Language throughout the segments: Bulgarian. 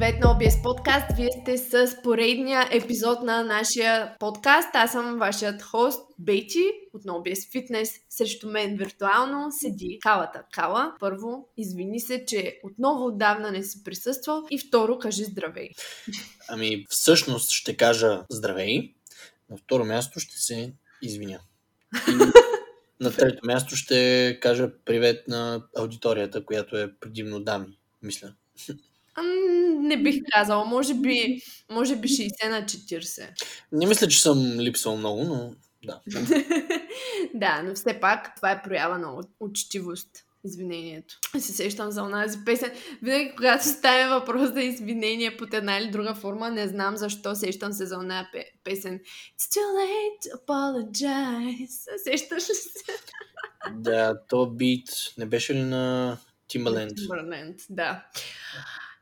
Привет на OBS подкаст! Вие сте с поредния епизод на нашия подкаст. Аз съм вашият хост Бейти от OBS Fitness. Срещу мен виртуално седи Калата. Кала, първо, извини се, че отново отдавна не си присъствал и второ, кажи здравей. Ами, всъщност ще кажа здравей. На второ място ще се извиня. И на трето място ще кажа привет на аудиторията, която е предимно дами, мисля. Не бих казала. Може би, може би 60 на 40. Не мисля, че съм липсвал много, но да. да, но все пак това е проява на учтивост. Извинението. Се сещам за онази песен. Винаги, когато стане въпрос за извинение под една или друга форма, не знам защо сещам се за оная песен. It's too late to apologize. Сещаш ли се? Да, то бит не беше ли на Timbaland? Timbaland, да.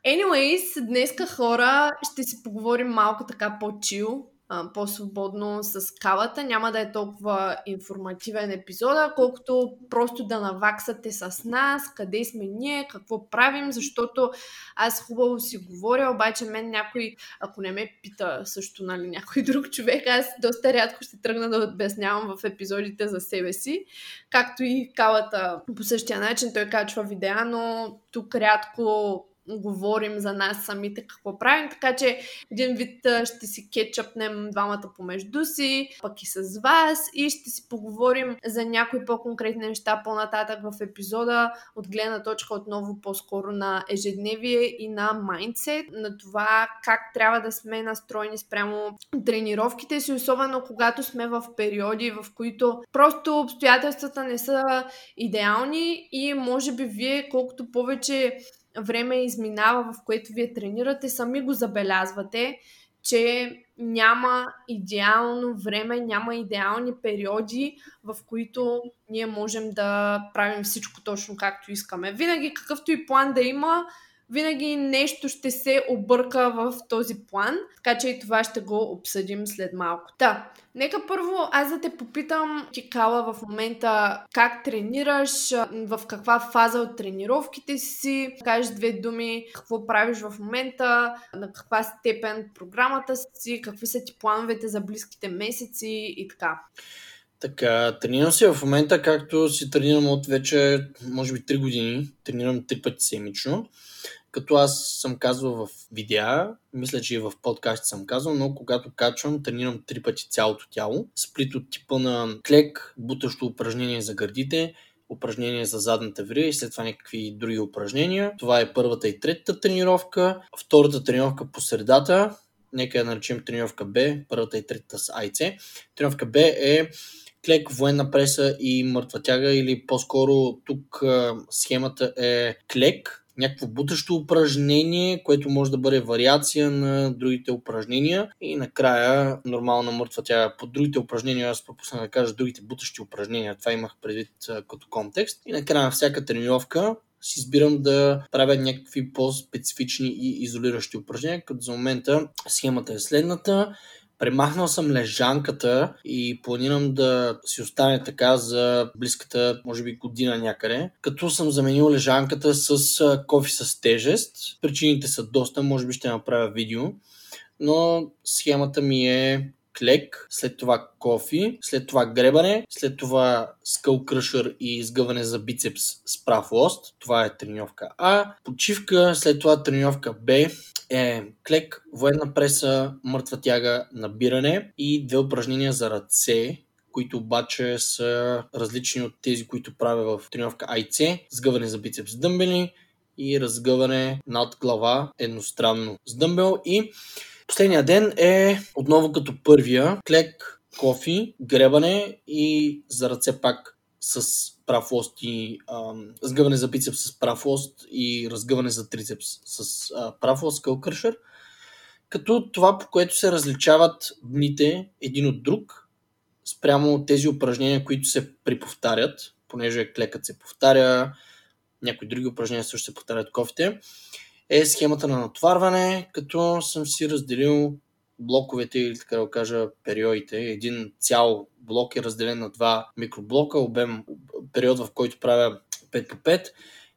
Anyways, днеска хора ще си поговорим малко така по-чил, по-свободно с кавата. Няма да е толкова информативен епизод, колкото просто да наваксате с нас, къде сме ние, какво правим, защото аз хубаво си говоря, обаче мен някой, ако не ме пита също, нали, някой друг човек, аз доста рядко ще тръгна да обяснявам в епизодите за себе си, както и кавата по същия начин, той качва видеа, но тук рядко говорим за нас самите какво правим, така че един вид ще си кетчъпнем двамата помежду си, пък и с вас и ще си поговорим за някои по-конкретни неща по-нататък в епизода от гледна точка отново по-скоро на ежедневие и на майндсет, на това как трябва да сме настроени спрямо тренировките си, особено когато сме в периоди, в които просто обстоятелствата не са идеални и може би вие колкото повече време изминава, в което вие тренирате, сами го забелязвате, че няма идеално време, няма идеални периоди, в които ние можем да правим всичко точно както искаме. Винаги какъвто и план да има, винаги нещо ще се обърка в този план, така че и това ще го обсъдим след малко. Та, нека първо аз да те попитам, ти Кала, в момента как тренираш, в каква фаза от тренировките си, кажеш две думи, какво правиш в момента, на каква степен програмата си, какви са ти плановете за близките месеци и така. Така, тренирам се в момента, както си тренирам от вече, може би, 3 години. Тренирам 3 пъти седмично като аз съм казвал в видеа, мисля, че и в подкаст съм казал, но когато качвам, тренирам три пъти цялото тяло. Сплит от типа на клек, бутащо упражнение за гърдите, упражнение за задната врия и след това някакви други упражнения. Това е първата и третата тренировка. Втората тренировка по средата, нека я наречем тренировка Б, първата и третата с АйЦ. Тренировка Б е клек, военна преса и мъртва тяга или по-скоро тук схемата е клек, някакво бутащо упражнение, което може да бъде вариация на другите упражнения и накрая нормална мъртва тя. По другите упражнения аз пропуснах да кажа другите бутащи упражнения. Това имах предвид като контекст. И накрая на всяка тренировка си избирам да правя някакви по-специфични и изолиращи упражнения, като за момента схемата е следната. Премахнал съм лежанката и планирам да си остане така за близката, може би, година някъде. Като съм заменил лежанката с кофи с тежест. Причините са доста, може би ще направя видео. Но схемата ми е клек, след това кофи, след това гребане, след това скъл кръшър и изгъване за бицепс с прав лост. Това е тренировка А. Почивка, след това тренировка Б е клек, военна преса, мъртва тяга, набиране и две упражнения за ръце, които обаче са различни от тези, които правя в тренировка АИЦ, сгъване за бицепс дъмбели и разгъване над глава едностранно с дъмбел и последния ден е отново като първия клек, кофи, гребане и за ръце пак с прав лост и а, сгъване за бицепс с прав лост и разгъване за трицепс с а, прав лост кълкършър. Като това, по което се различават дните един от друг, спрямо тези упражнения, които се приповтарят, понеже клекът се повтаря, някои други упражнения също се повтарят кофите, е схемата на натоварване, като съм си разделил блоковете или така да кажа периодите. Един цял блок е разделен на два микроблока, обем, период в който правя 5 по 5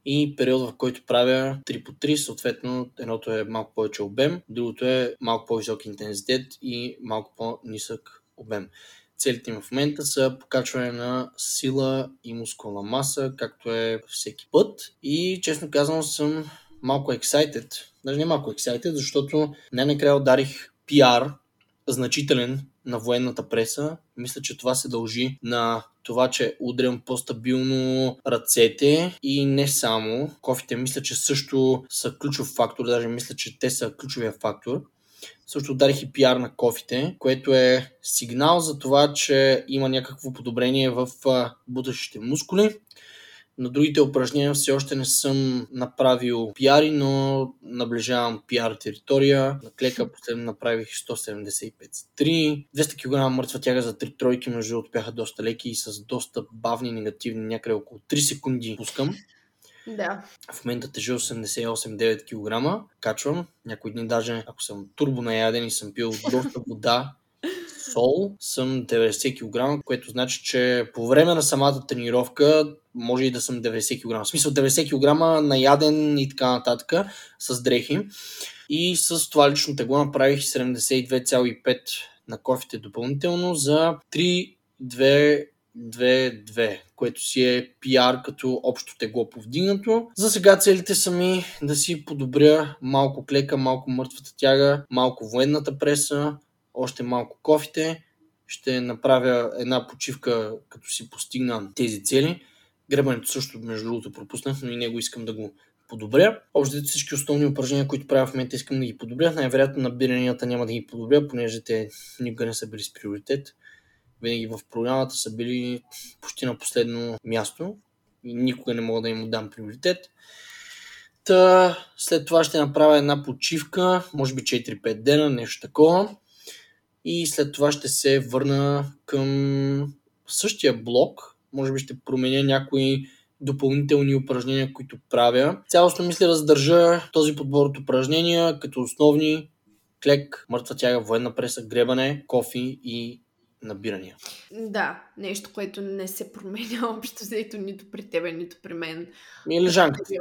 и период, в който правя 3 по 3, съответно едното е малко повече обем, другото е малко по-висок интензитет и малко по-нисък обем. Целите им в момента са покачване на сила и мускулна маса, както е всеки път. И честно казвам съм малко excited, даже не малко excited, защото най-накрая ударих PR значителен на военната преса. Мисля, че това се дължи на това, че удрям по-стабилно ръцете и не само. Кофите мисля, че също са ключов фактор, даже мисля, че те са ключовия фактор. Също ударих и пиар на кофите, което е сигнал за това, че има някакво подобрение в бутащите мускули. На другите упражнения все още не съм направил пиари, но наближавам пиар територия. На клека последно направих 175 3. 200 кг мъртва тяга за 3 тройки, между другото бяха доста леки и с доста бавни негативни, някъде около 3 секунди пускам. Да. В момента тежа 88-9 кг. Качвам. Някои дни даже, ако съм турбо наяден и съм пил доста вода, сол, съм 90 кг, което значи, че по време на самата тренировка може и да съм 90 кг. В смисъл 90 кг наяден и така нататък с дрехи. И с това лично тегло направих 72,5 на кофите допълнително за 3, 2, 2-2, което си е PR като общо тегло повдигнато. За сега целите са ми да си подобря малко клека, малко мъртвата тяга, малко военната преса, още малко кофите. Ще направя една почивка, като си постигна тези цели. Гребането също, между другото, пропуснах, но и него искам да го подобря. Общо всички основни упражнения, които правя в момента, искам да ги подобря. Най-вероятно набиранията няма да ги подобря, понеже те никога не са били с приоритет. Винаги в програмата са били почти на последно място и никога не мога да им отдам приоритет. Та, след това ще направя една почивка, може би 4-5 дена, нещо такова. И след това ще се върна към същия блок. Може би ще променя някои допълнителни упражнения, които правя. Цялостно мисля да задържа този подбор от упражнения като основни клек, мъртва тяга, военна преса, гребане, кофи и набирания. Да, нещо, което не се променя общо взето нито при тебе, нито при мен. Ми е лежанката.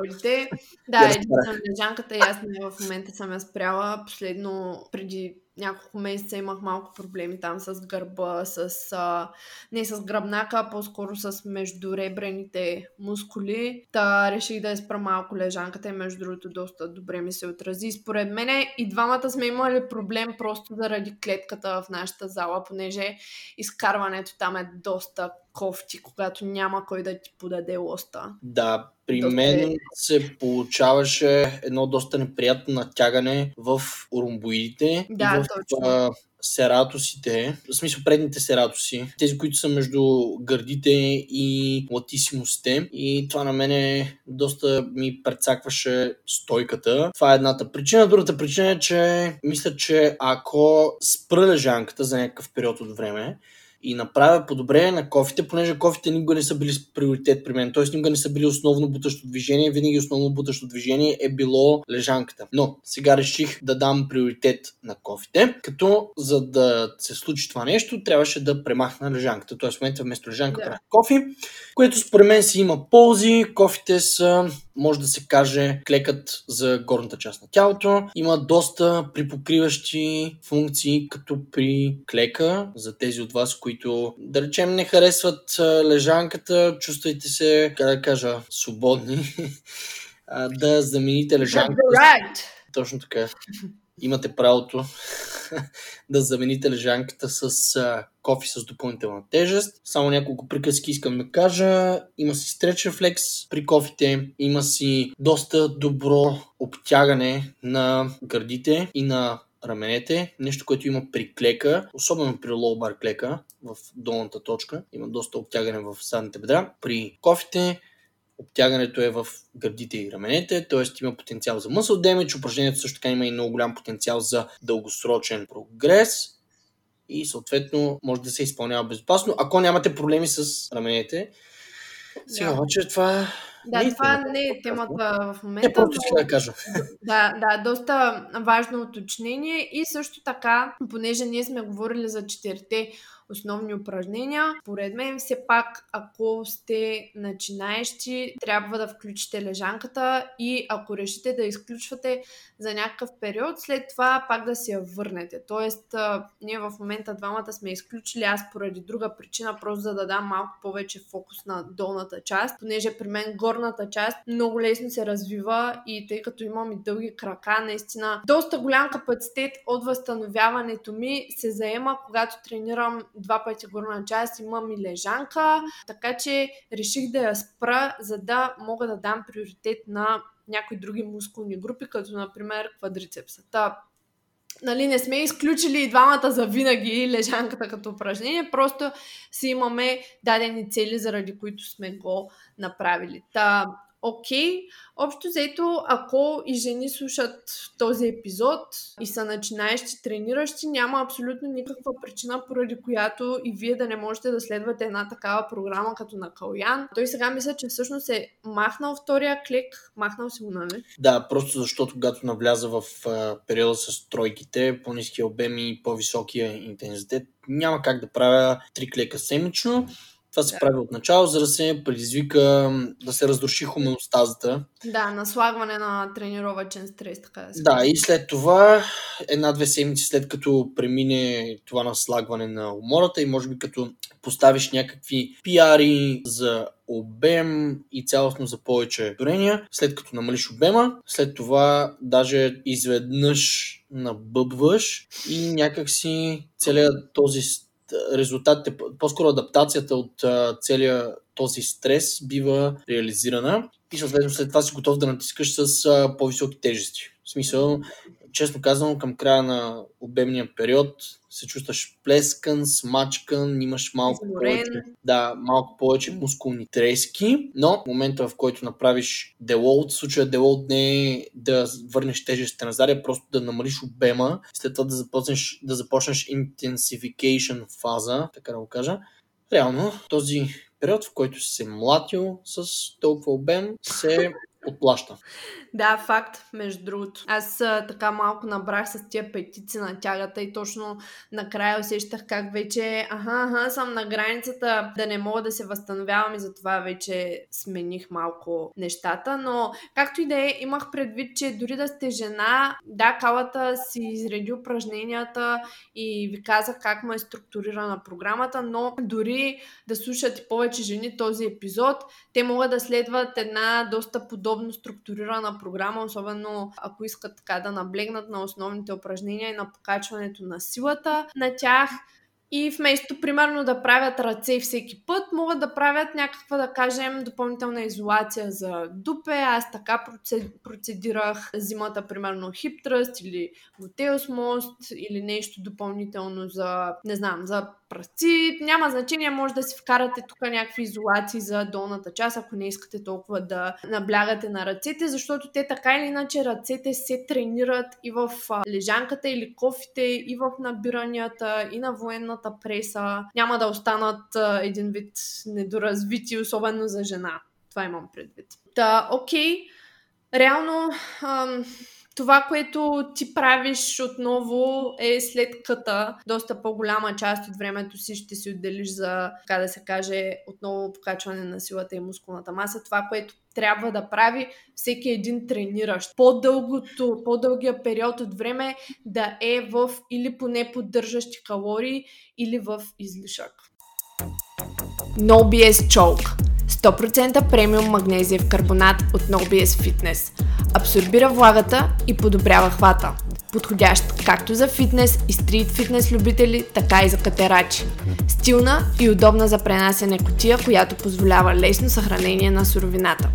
Да, единствено лежанката и аз не в момента съм я спряла. Последно, преди няколко месеца имах малко проблеми там с гърба, с, а, не с гръбнака, а по-скоро с междуребрените мускули. Та реших да спра малко лежанката и между другото доста добре ми се отрази. Според мен и двамата сме имали проблем просто заради клетката в нашата зала, понеже изкарването там е доста кофти, когато няма кой да ти подаде лоста. Да, при мен е... се получаваше едно доста неприятно натягане в ромбоидите да, в точно. сератосите, в смисъл предните сератоси, тези, които са между гърдите и латисимостите и това на мене доста ми прецакваше стойката. Това е едната причина. Другата причина е, че мисля, че ако спра лежанката за някакъв период от време, и направя подобрение на кофите, понеже кофите никога не са били приоритет при мен. Тоест никога не са били основно бутащо движение, винаги основно бутащо движение е било лежанката. Но сега реших да дам приоритет на кофите, като за да се случи това нещо, трябваше да премахна лежанката. Тоест в момента вместо лежанка да. правя кофи, което според мен си има ползи. Кофите са може да се каже клекът за горната част на тялото. Има доста припокриващи функции, като при клека, за тези от вас, които да речем не харесват лежанката, чувствайте се, как да кажа, свободни да замените лежанката. Right. Точно така имате правото да замените лежанката с а, кофи с допълнителна тежест. Само няколко приказки искам да кажа. Има си стреч рефлекс при кофите, има си доста добро обтягане на гърдите и на раменете, нещо, което има при клека, особено при лоу-бар клека в долната точка, има доста обтягане в задните бедра. При кофите обтягането е в гърдите и раменете, т.е. има потенциал за muscle damage, упражнението също така има и много голям потенциал за дългосрочен прогрес и съответно може да се изпълнява безопасно, ако нямате проблеми с раменете. Сега обаче това да, не това не е темата в момента. Не, просто но... да кажа. Да, да, доста важно уточнение и също така, понеже ние сме говорили за четирите основни упражнения. Поред мен все пак, ако сте начинаещи, трябва да включите лежанката и ако решите да изключвате за някакъв период, след това пак да си я върнете. Тоест, ние в момента двамата сме изключили, аз поради друга причина, просто за да дам малко повече фокус на долната част, понеже при мен горната част много лесно се развива и тъй като имам и дълги крака, наистина доста голям капацитет от възстановяването ми се заема, когато тренирам два пъти горна част, имам и лежанка, така че реших да я спра, за да мога да дам приоритет на някои други мускулни групи, като например квадрицепса. Та, нали, не сме изключили и двамата за винаги лежанката като упражнение, просто си имаме дадени цели, заради които сме го направили. Та, окей. Общо взето, ако и жени слушат този епизод и са начинаещи трениращи, няма абсолютно никаква причина, поради която и вие да не можете да следвате една такава програма като на Калян. Той сега мисля, че всъщност е махнал втория клик. Махнал си го, нали? Да, просто защото когато навляза в периода с тройките, по-низкия обем и по-високия интензитет, няма как да правя три клека седмично това се да. прави от начало, за да се предизвика да се разруши хомеостазата. Да, наслагване на тренировачен стрес, така да се Да, и след това, една-две седмици след като премине това наслагване на умората и може би като поставиш някакви пиари за обем и цялостно за повече дорения, след като намалиш обема, след това даже изведнъж набъбваш и някакси целият този резултатите, по-скоро адаптацията от целия този стрес бива реализирана и съответно след това си готов да натискаш с по-високи тежести. В смисъл, честно казано, към края на обемния период се чувстваш плескан, смачкан, имаш малко повече, да, малко повече мускулни трески, но в момента в който направиш делоуд, в случая делоуд не е да върнеш тежестите назад, е просто да намалиш обема, след това да започнеш, да започнеш intensification фаза, така да го кажа. Реално, този период, в който си се млатил с толкова обем, се отплаща. Да, факт, между другото. Аз а, така малко набрах с тия петици на тягата и точно накрая усещах как вече, аха, аха, съм на границата да не мога да се възстановявам и затова вече смених малко нещата, но както и да е, имах предвид, че дори да сте жена, да, калата си изреди упражненията и ви казах как му е структурирана програмата, но дори да слушат повече жени този епизод, те могат да следват една доста подобно структурирана програма, особено ако искат така да наблегнат на основните упражнения и на покачването на силата на тях. И вместо, примерно, да правят ръце всеки път, могат да правят някаква, да кажем, допълнителна изолация за дупе. Аз така процедирах зимата, примерно, хиптръст или готеус мост или нещо допълнително за, не знам, за пръсти. Няма значение, може да си вкарате тук някакви изолации за долната част, ако не искате толкова да наблягате на ръцете, защото те така или иначе ръцете се тренират и в лежанката или кофите, и в набиранията, и на военната преса. Няма да останат един вид недоразвити, особено за жена. Това имам предвид. Та, окей. Реално, ам, това, което ти правиш отново е след къта. Доста по-голяма част от времето си ще си отделиш за, така да се каже, отново покачване на силата и мускулната маса. Това, което трябва да прави всеки един трениращ. По-дългото, по-дългия период от време да е в или поне поддържащи калории, или в излишък. No BS Choke 100% премиум магнезиев карбонат от NoBS Fitness. Абсорбира влагата и подобрява хвата. Подходящ както за фитнес и стрит фитнес любители, така и за катерачи. Стилна и удобна за пренасене котия, която позволява лесно съхранение на суровината.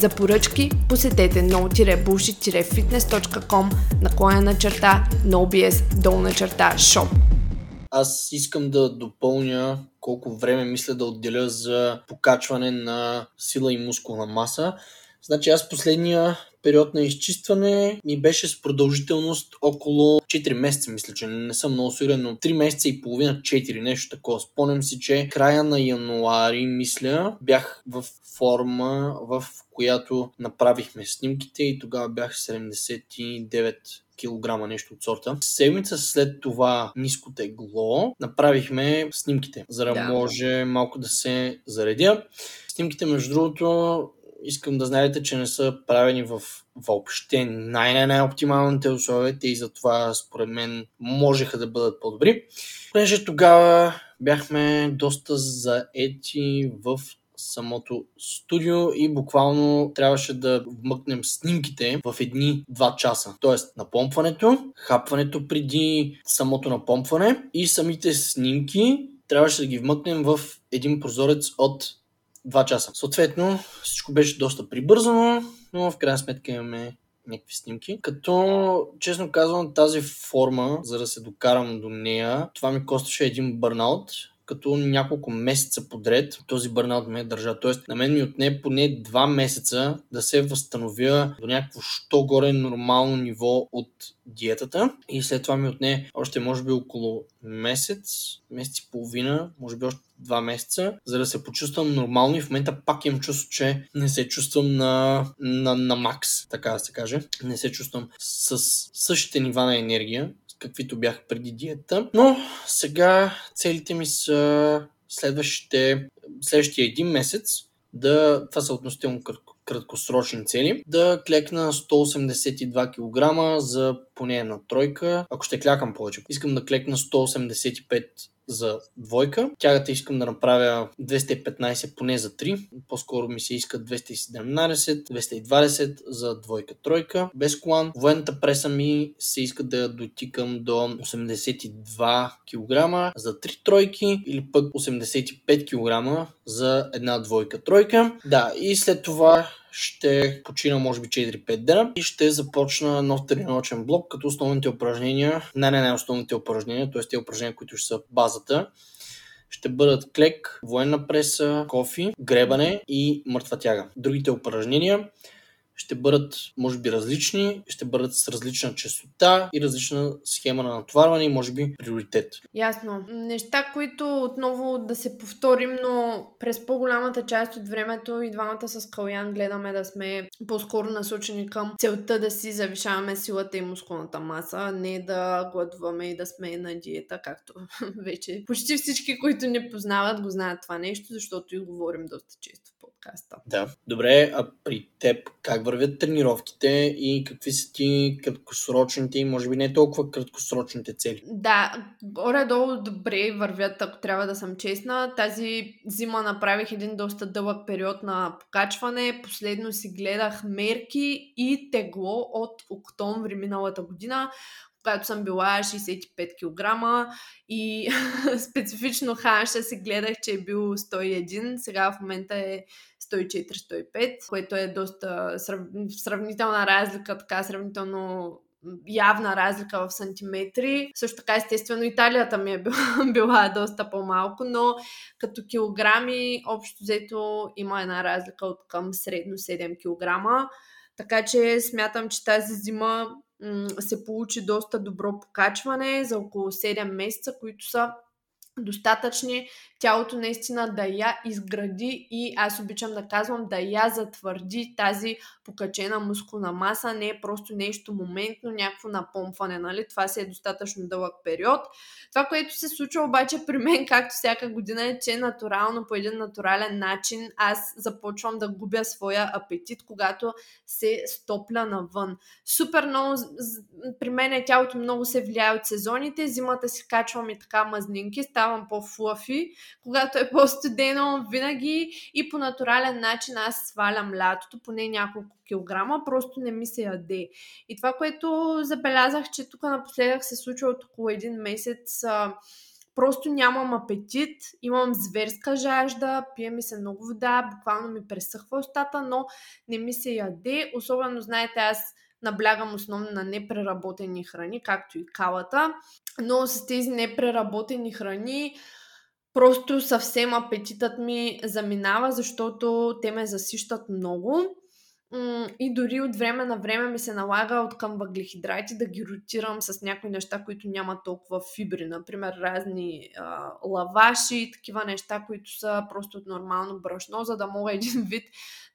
За поръчки посетете no-bullshit-fitness.com наклоня на черта NoBS долна черта shop. Аз искам да допълня колко време мисля да отделя за покачване на сила и мускулна маса Значи аз последния период на изчистване ми беше с продължителност около 4 месеца, мисля, че не съм много сигурен, но 3 месеца и половина, 4, нещо такова. Спомням си, че края на януари, мисля, бях в форма, в която направихме снимките и тогава бях 79 кг, нещо от сорта. Седмица след това ниско тегло направихме снимките, за да, да може малко да се заредя. Снимките, между другото, искам да знаете, че не са правени в въобще най-най-оптималните условия и затова според мен можеха да бъдат по-добри. Понеже тогава бяхме доста заети в самото студио и буквално трябваше да вмъкнем снимките в едни 2 часа. Тоест напомпването, хапването преди самото напомпване и самите снимки трябваше да ги вмъкнем в един прозорец от 2 часа. Съответно, всичко беше доста прибързано, но в крайна сметка имаме някакви снимки. Като, честно казвам, тази форма, за да се докарам до нея, това ми костваше един бърнаут, като няколко месеца подред този бърнаут ме държа. Тоест, на мен ми отне поне два месеца да се възстановя до някакво що горе нормално ниво от диетата и след това ми отне още може би около месец, месец и половина, може би още два месеца, за да се почувствам нормално и в момента пак имам чувство, че не се чувствам на, на, на макс, така да се каже. Не се чувствам с същите нива на енергия, каквито бях преди диета. Но сега целите ми са следващите, следващия един месец да, това са относително краткосрочни цели, да клекна 182 кг за поне една тройка, ако ще клякам повече. Искам да клекна 185 за двойка. Тягата искам да направя 215 поне за 3. По-скоро ми се иска 217, 220 за двойка, тройка. Без колан. Военната преса ми се иска да дотикам до 82 кг за 3 тройки или пък 85 кг за една двойка, тройка. Да, и след това ще почина може би 4-5 дена и ще започна нов тренировъчен блок, като основните упражнения, не, не, не основните упражнения, т.е. те упражнения, които ще са базата, ще бъдат клек, военна преса, кофи, гребане и мъртва тяга. Другите упражнения ще бъдат, може би, различни, ще бъдат с различна частота и различна схема на натоварване и, може би, приоритет. Ясно. Неща, които отново да се повторим, но през по-голямата част от времето и двамата с Калян гледаме да сме по-скоро насочени към целта да си завишаваме силата и мускулната маса, не да гладуваме и да сме на диета, както вече почти всички, които не познават, го знаят това нещо, защото и говорим доста често подкаста. Да. Добре, а при теб как вървят тренировките и какви са ти краткосрочните и може би не толкова краткосрочните цели? Да, горе-долу добре вървят, ако трябва да съм честна. Тази зима направих един доста дълъг период на покачване. Последно си гледах мерки и тегло от октомври миналата година когато съм била 65 кг и специфично Ханша си гледах, че е бил 101, сега в момента е 104-105, което е доста срав... сравнителна разлика, така сравнително явна разлика в сантиметри. Също така, естествено, Италията ми е била, била доста по-малко, но като килограми, общо взето има една разлика от към средно 7 кг. Така че смятам, че тази зима се получи доста добро покачване за около 7 месеца, които са достатъчни тялото наистина да я изгради и аз обичам да казвам да я затвърди тази покачена мускулна маса, не е просто нещо моментно, някакво напомпване, нали? Това си е достатъчно дълъг период. Това, което се случва обаче при мен, както всяка година, е, че натурално, по един натурален начин, аз започвам да губя своя апетит, когато се стопля навън. Супер много, при мен е тялото много се влияе от сезоните, зимата си качвам и така мазнинки, ставам по-флафи, когато е по-студено, винаги и по натурален начин аз свалям лятото, поне няколко килограма, просто не ми се яде. И това, което забелязах, че тук напоследък се случва от около един месец, просто нямам апетит, имам зверска жажда, пие ми се много вода, буквално ми пресъхва устата, но не ми се яде. Особено, знаете, аз наблягам основно на непреработени храни, както и калата, но с тези непреработени храни просто съвсем апетитът ми заминава, защото те ме засищат много. и дори от време на време ми се налага от към въглехидрати да ги ротирам с някои неща, които нямат толкова фибри. Например, разни а, лаваши, такива неща, които са просто от нормално брашно, за да мога един вид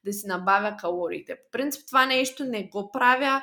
да си набавя калориите. По принцип това нещо не го правя.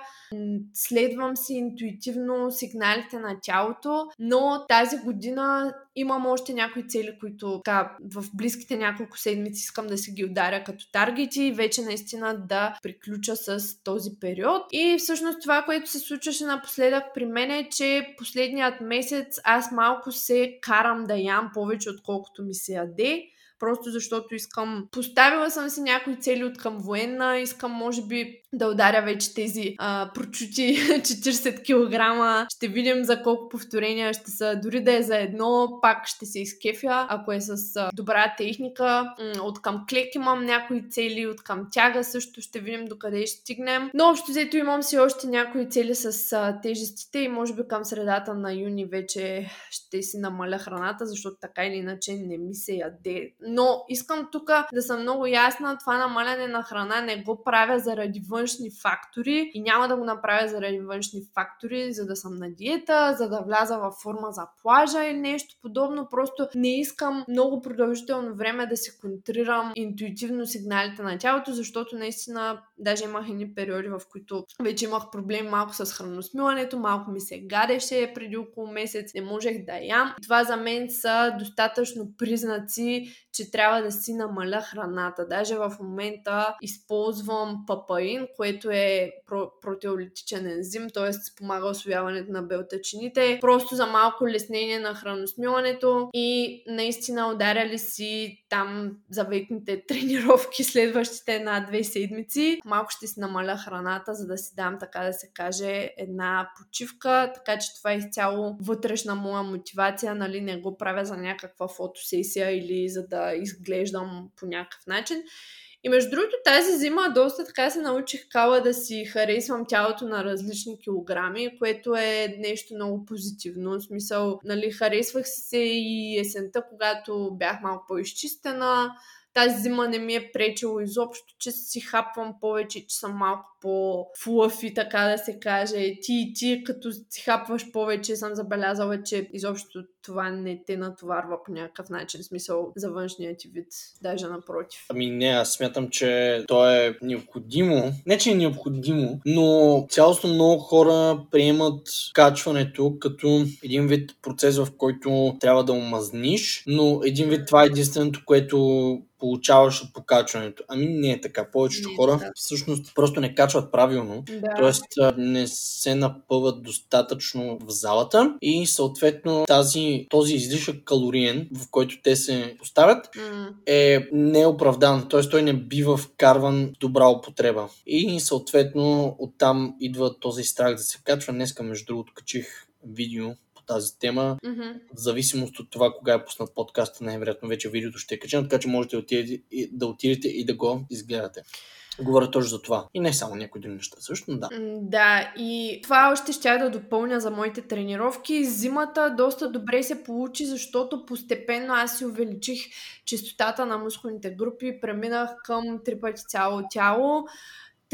Следвам си интуитивно сигналите на тялото, но тази година имам още някои цели, които така, в близките няколко седмици искам да си ги ударя като таргети и вече наистина да приключа с този период. И всъщност това, което се случваше напоследък при мен е, че последният месец аз малко се карам да ям повече, отколкото ми се яде просто защото искам... Поставила съм си някои цели от към военна, искам може би да ударя вече тези а, прочути 40 кг. Ще видим за колко повторения ще са. Дори да е за едно, пак ще се изкефя, ако е с а, добра техника. От към клек имам някои цели, от към тяга също ще видим докъде ще стигнем. Но общо взето имам си още някои цели с а, тежестите и може би към средата на юни вече ще си намаля храната, защото така или иначе не ми се яде. Но искам тук да съм много ясна, това намаляне на храна не го правя заради вън външни фактори и няма да го направя заради външни фактори, за да съм на диета, за да вляза във форма за плажа или нещо подобно. Просто не искам много продължително време да се контрирам интуитивно сигналите на тялото, защото наистина даже имах едни периоди, в които вече имах проблем малко с храносмилането, малко ми се гадеше преди около месец, не можех да ям. Това за мен са достатъчно признаци, че трябва да си намаля храната. Даже в момента използвам папаин, което е про- протеолитичен ензим, т.е. спомага освояването на белтачините, просто за малко леснение на храносмилането и наистина ударяли си там заветните тренировки следващите една-две седмици. Малко ще си намаля храната, за да си дам, така да се каже, една почивка, така че това е изцяло вътрешна моя мотивация, нали, не го правя за някаква фотосесия или за да изглеждам по някакъв начин. И между другото, тази зима доста така се научих кала да си харесвам тялото на различни килограми, което е нещо много позитивно. В смисъл, нали, харесвах си се и есента, когато бях малко по-изчистена, тази зима не ми е пречило изобщо, че си хапвам повече, че съм малко по-флъфи, така да се каже. Ти и ти, като си хапваш повече, съм забелязала, че изобщо това не те натоварва по някакъв начин, смисъл за външния ти вид, даже напротив. Ами не, аз смятам, че то е необходимо. Не, че е необходимо, но цялостно много хора приемат качването като един вид процес, в който трябва да омазниш, но един вид това е единственото, което получаваш от покачването. Ами не е така. Повечето не, хора да. всъщност просто не качват правилно, да. т.е. не се напъват достатъчно в залата и съответно тази, този излишък калориен, в който те се поставят, mm. е неоправдан, т.е. той не бива вкарван в добра употреба. И съответно оттам идва този страх да се качва. Днеска, между другото, качих видео тази тема. Mm-hmm. В зависимост от това кога е пуснат подкаста, най-вероятно вече видеото ще е качено, така че можете да отидете, да отидете и да го изгледате. Говоря точно за това. И не само някои други неща. Също, да. Да, и това още ще да допълня за моите тренировки. Зимата доста добре се получи, защото постепенно аз си увеличих частотата на мускулните групи, преминах към три пъти цяло тяло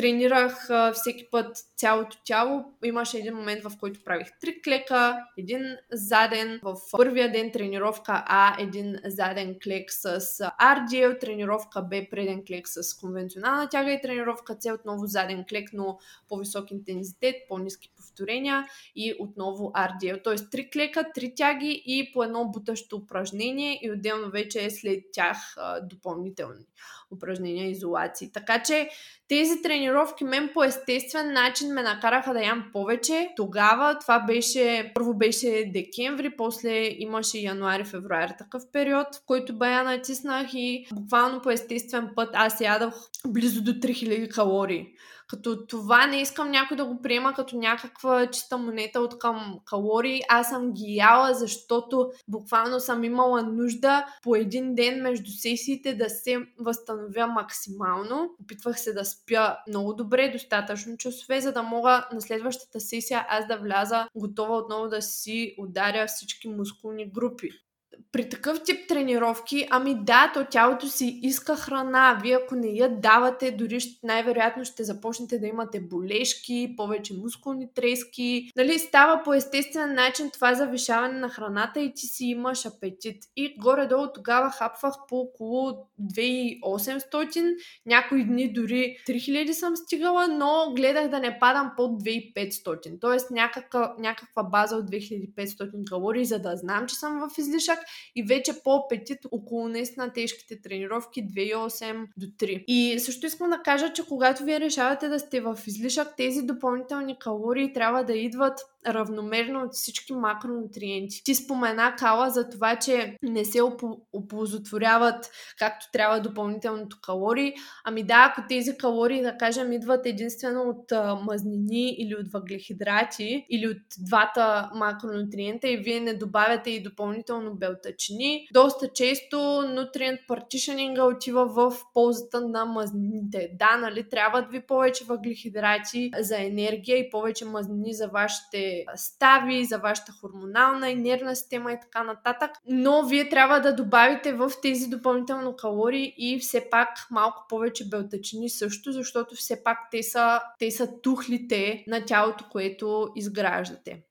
тренирах а, всеки път цялото тяло. Имаше един момент, в който правих три клека, един заден. В първия ден тренировка А, един заден клек с RDL, тренировка Б, преден клек с конвенционална тяга и тренировка С, отново заден клек, но по-висок интензитет, по-низки повторения и отново RDL. Т.е. три клека, три тяги и по едно бутащо упражнение и отделно вече е след тях а, допълнителни упражнения, изолации. Така че тези тренировки мен по естествен начин ме накараха да ям повече. Тогава това беше, първо беше декември, после имаше януари, февруари такъв период, в който бая натиснах и буквално по естествен път аз ядах близо до 3000 калории. Като това не искам някой да го приема като някаква чиста монета от към калории. Аз съм ги яла, защото буквално съм имала нужда по един ден между сесиите да се възстановя максимално. Опитвах се да спя много добре, достатъчно часове, за да мога на следващата сесия аз да вляза готова отново да си ударя всички мускулни групи при такъв тип тренировки, ами да, то тялото си иска храна. Вие ако не я давате, дори най-вероятно ще започнете да имате болешки, повече мускулни трески. Нали, става по естествен начин това завишаване на храната и ти си имаш апетит. И горе-долу тогава хапвах по около 2800, някои дни дори 3000 съм стигала, но гледах да не падам под 2500. Тоест някаква, някаква база от 2500 калории, за да знам, че съм в излишък и вече по апетит около наистина тежките тренировки 2,8 до 3. И също искам да кажа, че когато вие решавате да сте в излишък, тези допълнителни калории трябва да идват равномерно от всички макронутриенти. Ти спомена Кала за това, че не се оползотворяват както трябва допълнителното калории. Ами да, ако тези калории, да кажем, идват единствено от мазнини или от въглехидрати или от двата макронутриента и вие не добавяте и допълнително белтачини, доста често нутриент партишенинга отива в ползата на мазнините. Да, нали, трябват ви повече въглехидрати за енергия и повече мазнини за вашите стави, за вашата хормонална и нервна система и така нататък. Но вие трябва да добавите в тези допълнително калории и все пак малко повече белтачини също, защото все пак те са, те са тухлите на тялото, което изграждате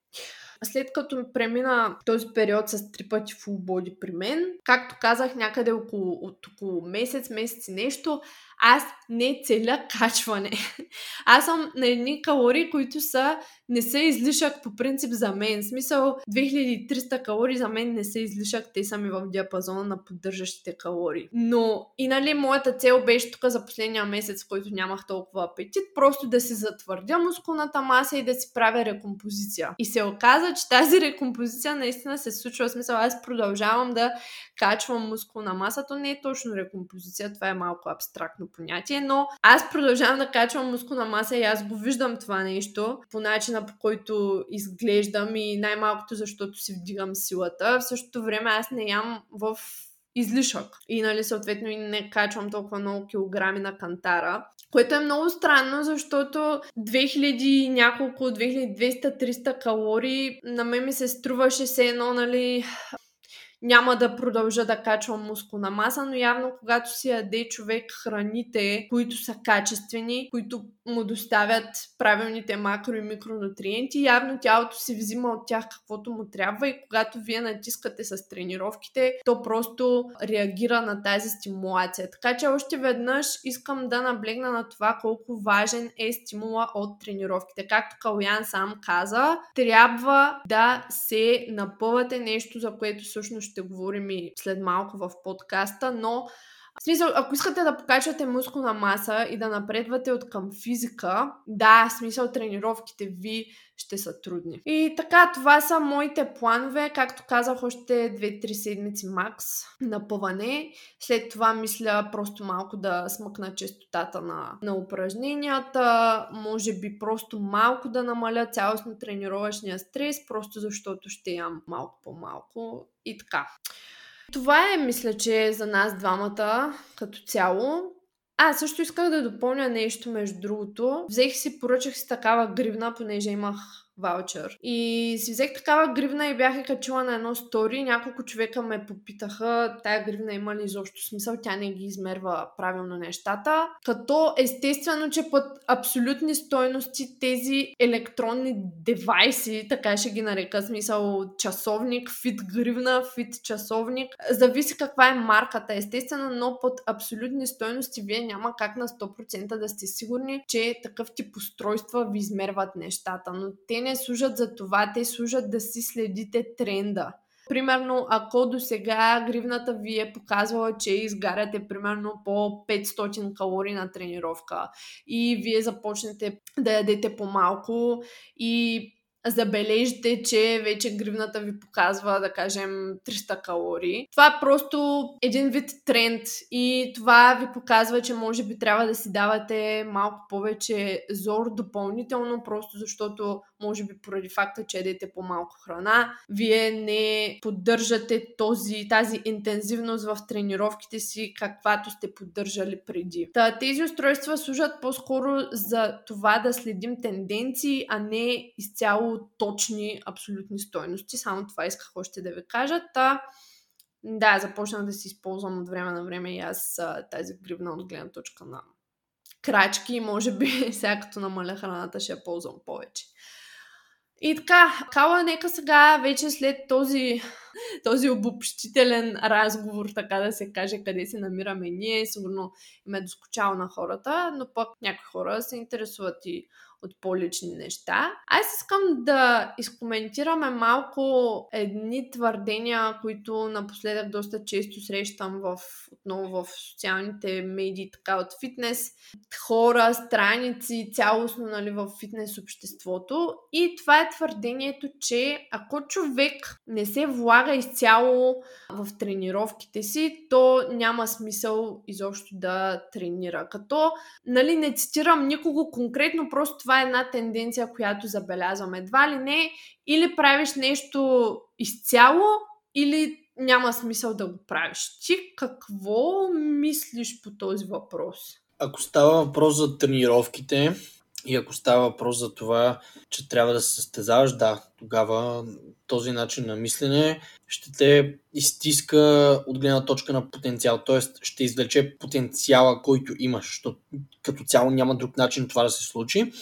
след като премина този период с три пъти боди при мен, както казах, някъде около, от около месец, месец и нещо, аз не целя качване. Аз съм на едни калории, които са, не са излишък по принцип за мен. В смисъл 2300 калории за мен не са излишък, те са ми в диапазона на поддържащите калории. Но и нали моята цел беше тук за последния месец, в който нямах толкова апетит, просто да си затвърдя мускулната маса и да си правя рекомпозиция. И се оказа, че тази рекомпозиция наистина се случва. В смисъл аз продължавам да качвам мускулна маса. То не е точно рекомпозиция, това е малко абстрактно понятие, но аз продължавам да качвам мускулна маса и аз го виждам това нещо по начина по който изглеждам и най-малкото защото си вдигам силата. В същото време аз не ям в излишък. И, нали, съответно и не качвам толкова много килограми на кантара. Което е много странно, защото 2000 няколко, 2200-300 калории на мен ми се струваше се едно, нали, няма да продължа да качвам мускулна маса, но явно когато си яде човек храните, които са качествени, които му доставят правилните макро и микронутриенти, явно тялото си взима от тях каквото му трябва и когато вие натискате с тренировките, то просто реагира на тази стимулация. Така че още веднъж искам да наблегна на това колко важен е стимула от тренировките. Както Калян сам каза, трябва да се напъвате нещо, за което всъщност ще говорим и след малко в подкаста, но в смисъл, ако искате да покачвате мускулна маса и да напредвате от към физика, да, в смисъл тренировките ви ще са трудни. И така, това са моите планове. Както казах, още 2-3 седмици макс на пъване. След това мисля просто малко да смъкна честотата на, на упражненията. Може би просто малко да намаля цялостно тренировъчния стрес, просто защото ще ям малко по-малко и така. Това е, мисля, че за нас двамата като цяло. А, също исках да допълня нещо, между другото. Взех си, поръчах си такава гривна, понеже имах ваучер. И си взех такава гривна и бях качила на едно стори. Няколко човека ме попитаха, тая гривна има ли изобщо смисъл, тя не ги измерва правилно нещата. Като естествено, че под абсолютни стойности тези електронни девайси, така ще ги нарека, смисъл часовник, фит гривна, фит часовник, зависи каква е марката, естествено, но под абсолютни стойности вие няма как на 100% да сте сигурни, че такъв тип устройства ви измерват нещата. Но те не не служат за това, те служат да си следите тренда. Примерно, ако до сега гривната ви е показвала, че изгаряте примерно по 500 калории на тренировка и вие започнете да ядете по-малко и забележите, че вече гривната ви показва, да кажем, 300 калории. Това е просто един вид тренд и това ви показва, че може би трябва да си давате малко повече зор допълнително, просто защото може би поради факта, че едете по-малко храна, вие не поддържате този, тази интензивност в тренировките си, каквато сте поддържали преди. Та, тези устройства служат по-скоро за това да следим тенденции, а не изцяло точни абсолютни стойности. Само това исках още да ви кажа. Та, Да, започнах да си използвам от време на време и аз тази гривна от гледна точка на крачки и може би сега като намаля храната ще я ползвам повече. И така, Кала, нека сега вече след този, този обобщителен разговор, така да се каже, къде се намираме ние, сигурно им е доскочало на хората, но пък някои хора се интересуват и от по-лични неща. Аз искам да изкоментираме малко едни твърдения, които напоследък доста често срещам в, отново в социалните медии, така от фитнес, хора, страници, цялостно нали, в фитнес обществото. И това е твърдението, че ако човек не се влага изцяло в тренировките си, то няма смисъл изобщо да тренира. Като, нали, не цитирам никого конкретно, просто това е една тенденция, която забелязваме. Едва ли не, или правиш нещо изцяло, или няма смисъл да го правиш. Ти какво мислиш по този въпрос? Ако става въпрос за тренировките и ако става въпрос за това, че трябва да се състезаваш, да, тогава този начин на мислене ще те изтиска от гледна точка на потенциал, т.е. ще извлече потенциала, който имаш, защото като цяло няма друг начин това да се случи.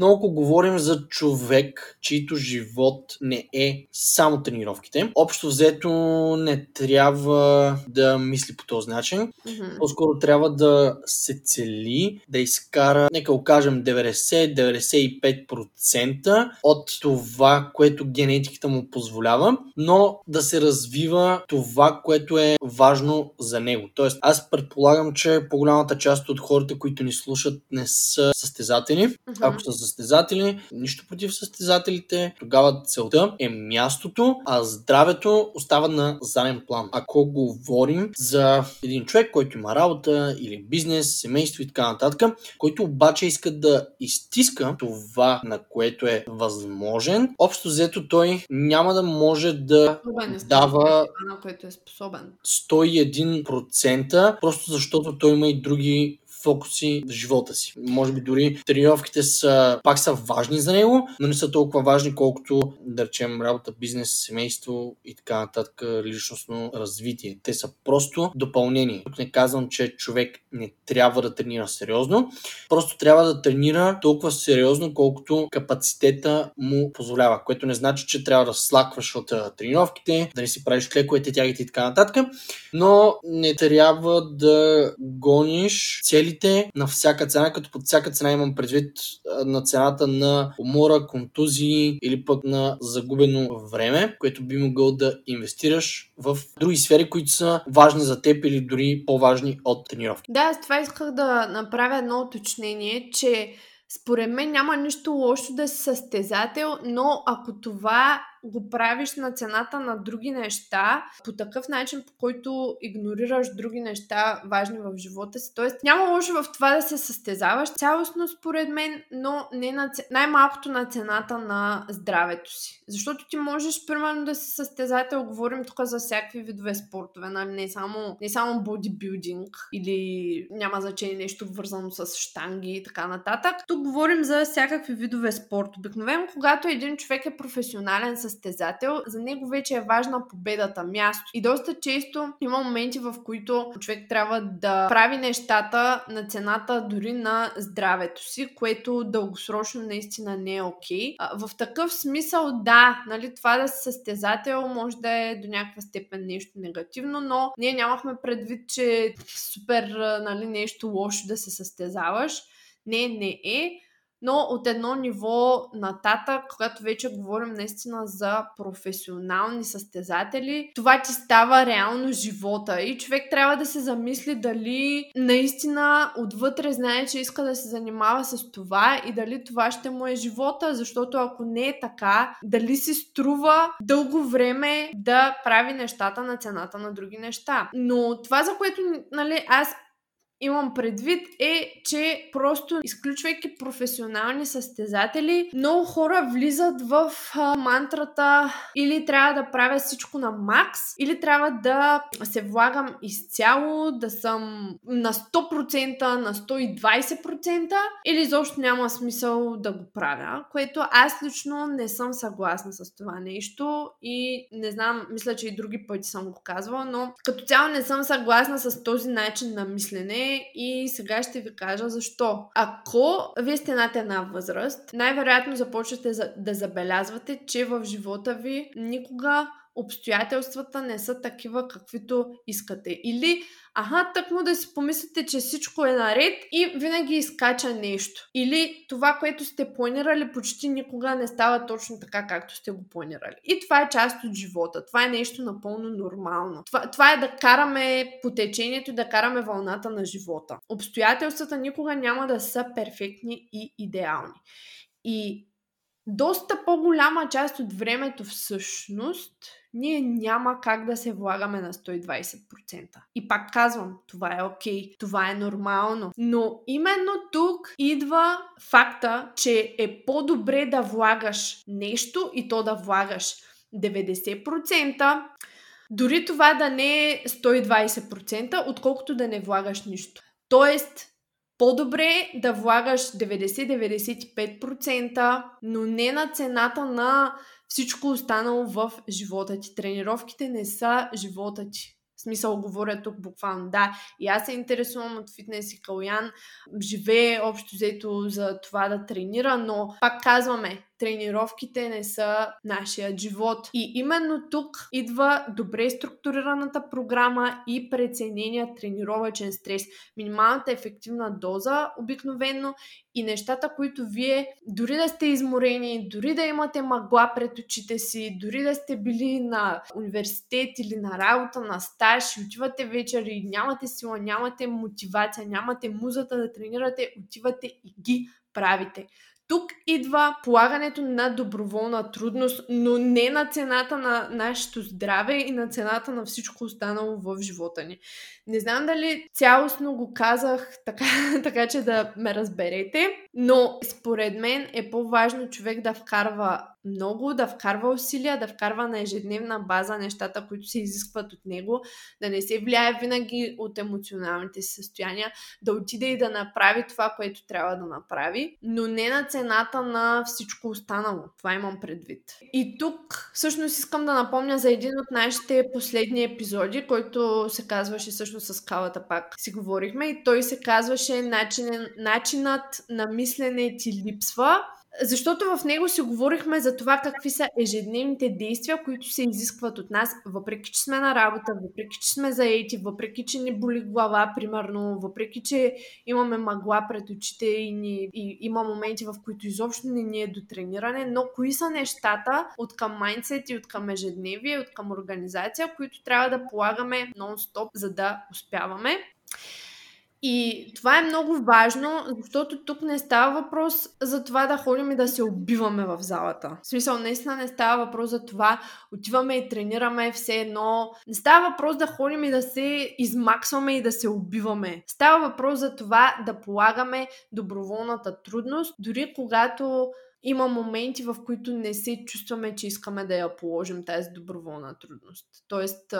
Но ако говорим за човек, чийто живот не е само тренировките, общо взето не трябва да мисли по този начин. Mm-hmm. По-скоро трябва да се цели да изкара, нека го кажем, 90-95% от това, което генетиката му позволява, но да се развива това, което е важно за него. Тоест, аз предполагам, че по-голямата част от хората, които ни слушат, не са състезатели. Mm-hmm. Ако са състезатели, нищо против състезателите, тогава целта е мястото, а здравето остава на заден план. Ако говорим за един човек, който има работа или бизнес, семейство и така нататък, който обаче иска да изтиска това, на което е възможен, общо взето той няма да може да дава на което е способен. 101%, просто защото той има и други фокуси в живота си. Може би дори тренировките са, пак са важни за него, но не са толкова важни, колкото да речем работа, бизнес, семейство и така нататък, личностно развитие. Те са просто допълнение. Тук не казвам, че човек не трябва да тренира сериозно, просто трябва да тренира толкова сериозно, колкото капацитета му позволява, което не значи, че трябва да слакваш от тренировките, да не си правиш клековете, тягите и така нататък, но не трябва да гониш цели целите на всяка цена, като под всяка цена имам предвид на цената на умора, контузии или пък на загубено време, което би могъл да инвестираш в други сфери, които са важни за теб или дори по-важни от тренировки. Да, с това исках да направя едно уточнение, че според мен няма нищо лошо да си състезател, но ако това го правиш на цената на други неща, по такъв начин, по който игнорираш други неща, важни в живота си. Тоест, няма лошо в това да се състезаваш цялостно, според мен, но не на, най-малкото на цената на здравето си. Защото ти можеш, примерно, да си състезател, говорим тук за всякакви видове спортове, нали? не само, не само бодибилдинг или няма значение нещо вързано с штанги и така нататък. Тук говорим за всякакви видове спорт. Обикновено, когато един човек е професионален с състезател, за него вече е важна победата, място. И доста често има моменти, в които човек трябва да прави нещата на цената дори на здравето си, което дългосрочно наистина не е окей. Okay. В такъв смисъл, да, нали, това да си състезател може да е до някаква степен нещо негативно, но ние нямахме предвид, че супер нали, нещо лошо да се състезаваш. Не, не е но от едно ниво нататък, когато вече говорим наистина за професионални състезатели, това ти става реално живота и човек трябва да се замисли дали наистина отвътре знае, че иска да се занимава с това и дали това ще му е живота, защото ако не е така, дали си струва дълго време да прави нещата на цената на други неща. Но това, за което нали, аз имам предвид е, че просто изключвайки професионални състезатели, много хора влизат в а, мантрата или трябва да правя всичко на макс, или трябва да се влагам изцяло, да съм на 100%, на 120%, или изобщо няма смисъл да го правя, което аз лично не съм съгласна с това нещо и не знам, мисля, че и други пъти съм го казвала, но като цяло не съм съгласна с този начин на мислене и сега ще ви кажа защо. Ако вие сте над една възраст, най-вероятно започвате да забелязвате, че в живота ви никога обстоятелствата не са такива, каквито искате. Или, аха, так му да си помислите, че всичко е наред и винаги изкача нещо. Или това, което сте планирали, почти никога не става точно така, както сте го планирали. И това е част от живота. Това е нещо напълно нормално. Това, това е да караме по течението и да караме вълната на живота. Обстоятелствата никога няма да са перфектни и идеални. И доста по-голяма част от времето всъщност ние няма как да се влагаме на 120%. И пак казвам, това е окей, okay, това е нормално. Но именно тук идва факта, че е по-добре да влагаш нещо и то да влагаш 90%, дори това да не е 120%, отколкото да не влагаш нищо. Тоест, по-добре да влагаш 90-95%, но не на цената на всичко останало в живота ти. Тренировките не са живота ти. В смисъл говоря тук буквално. Да, и аз се интересувам от фитнес и Калян. Живее общо взето за това да тренира, но пак казваме, тренировките не са нашия живот. И именно тук идва добре структурираната програма и преценения тренировачен стрес. Минималната ефективна доза обикновено и нещата, които вие дори да сте изморени, дори да имате мъгла пред очите си, дори да сте били на университет или на работа, на стаж отивате вечер и нямате сила, нямате мотивация, нямате музата да тренирате, отивате и ги правите. Тук идва полагането на доброволна трудност, но не на цената на нашето здраве и на цената на всичко останало в живота ни. Не знам дали цялостно го казах така, така че да ме разберете, но според мен е по-важно човек да вкарва много, да вкарва усилия, да вкарва на ежедневна база нещата, които се изискват от него, да не се влияе винаги от емоционалните си състояния, да отиде и да направи това, което трябва да направи, но не на цената на всичко останало. Това имам предвид. И тук всъщност искам да напомня за един от нашите последни епизоди, който се казваше всъщност с калата пак си говорихме и той се казваше начин, начинът на мислене ти липсва защото в него си говорихме за това какви са ежедневните действия, които се изискват от нас, въпреки че сме на работа, въпреки че сме заети, въпреки че ни боли глава, примерно, въпреки че имаме мъгла пред очите и, ни, и има моменти, в които изобщо не ни е до трениране, но кои са нещата от към майндсет и от към ежедневие, от към организация, които трябва да полагаме нон-стоп, за да успяваме. И това е много важно, защото тук не става въпрос за това да ходим и да се убиваме в залата. В смисъл, наистина не става въпрос за това, отиваме и тренираме все едно. Не става въпрос да ходим и да се измаксваме и да се убиваме. Става въпрос за това да полагаме доброволната трудност, дори когато има моменти, в които не се чувстваме, че искаме да я положим тази доброволна трудност. Тоест,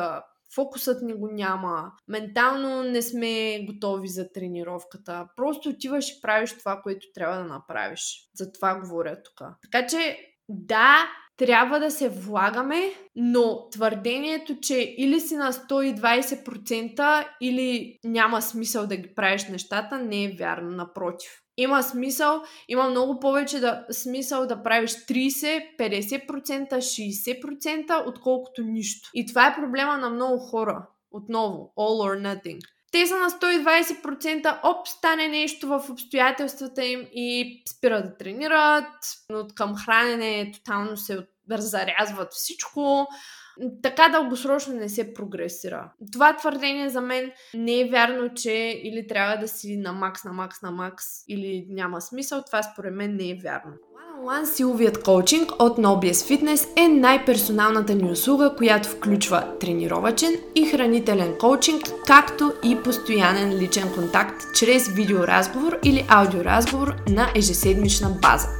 фокусът ни го няма, ментално не сме готови за тренировката. Просто отиваш и правиш това, което трябва да направиш. За това говоря тук. Така че, да, трябва да се влагаме, но твърдението, че или си на 120% или няма смисъл да ги правиш нещата, не е вярно. Напротив. Има смисъл, има много повече да, смисъл да правиш 30, 50%, 60%, отколкото нищо. И това е проблема на много хора. Отново, all or nothing. Те са на 120%, оп, стане нещо в обстоятелствата им и спират да тренират, от към хранене тотално се разрязват всичко, така дългосрочно не се прогресира. Това твърдение за мен не е вярно, че или трябва да си на макс, на макс, на макс, или няма смисъл. Това според мен не е вярно. One силовият коучинг от NoBS Fitness е най-персоналната ни услуга, която включва тренировачен и хранителен коучинг, както и постоянен личен контакт чрез видеоразговор или аудиоразговор на ежеседмична база.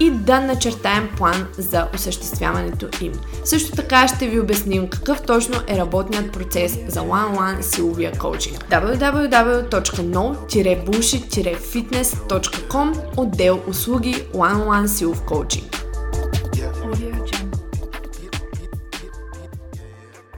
и да начертаем план за осъществяването им. Също така ще ви обясним какъв точно е работният процес за One-on-One силовия коучинг. www.no-bullshit-fitness.com отдел услуги One-on-One силов коучинг.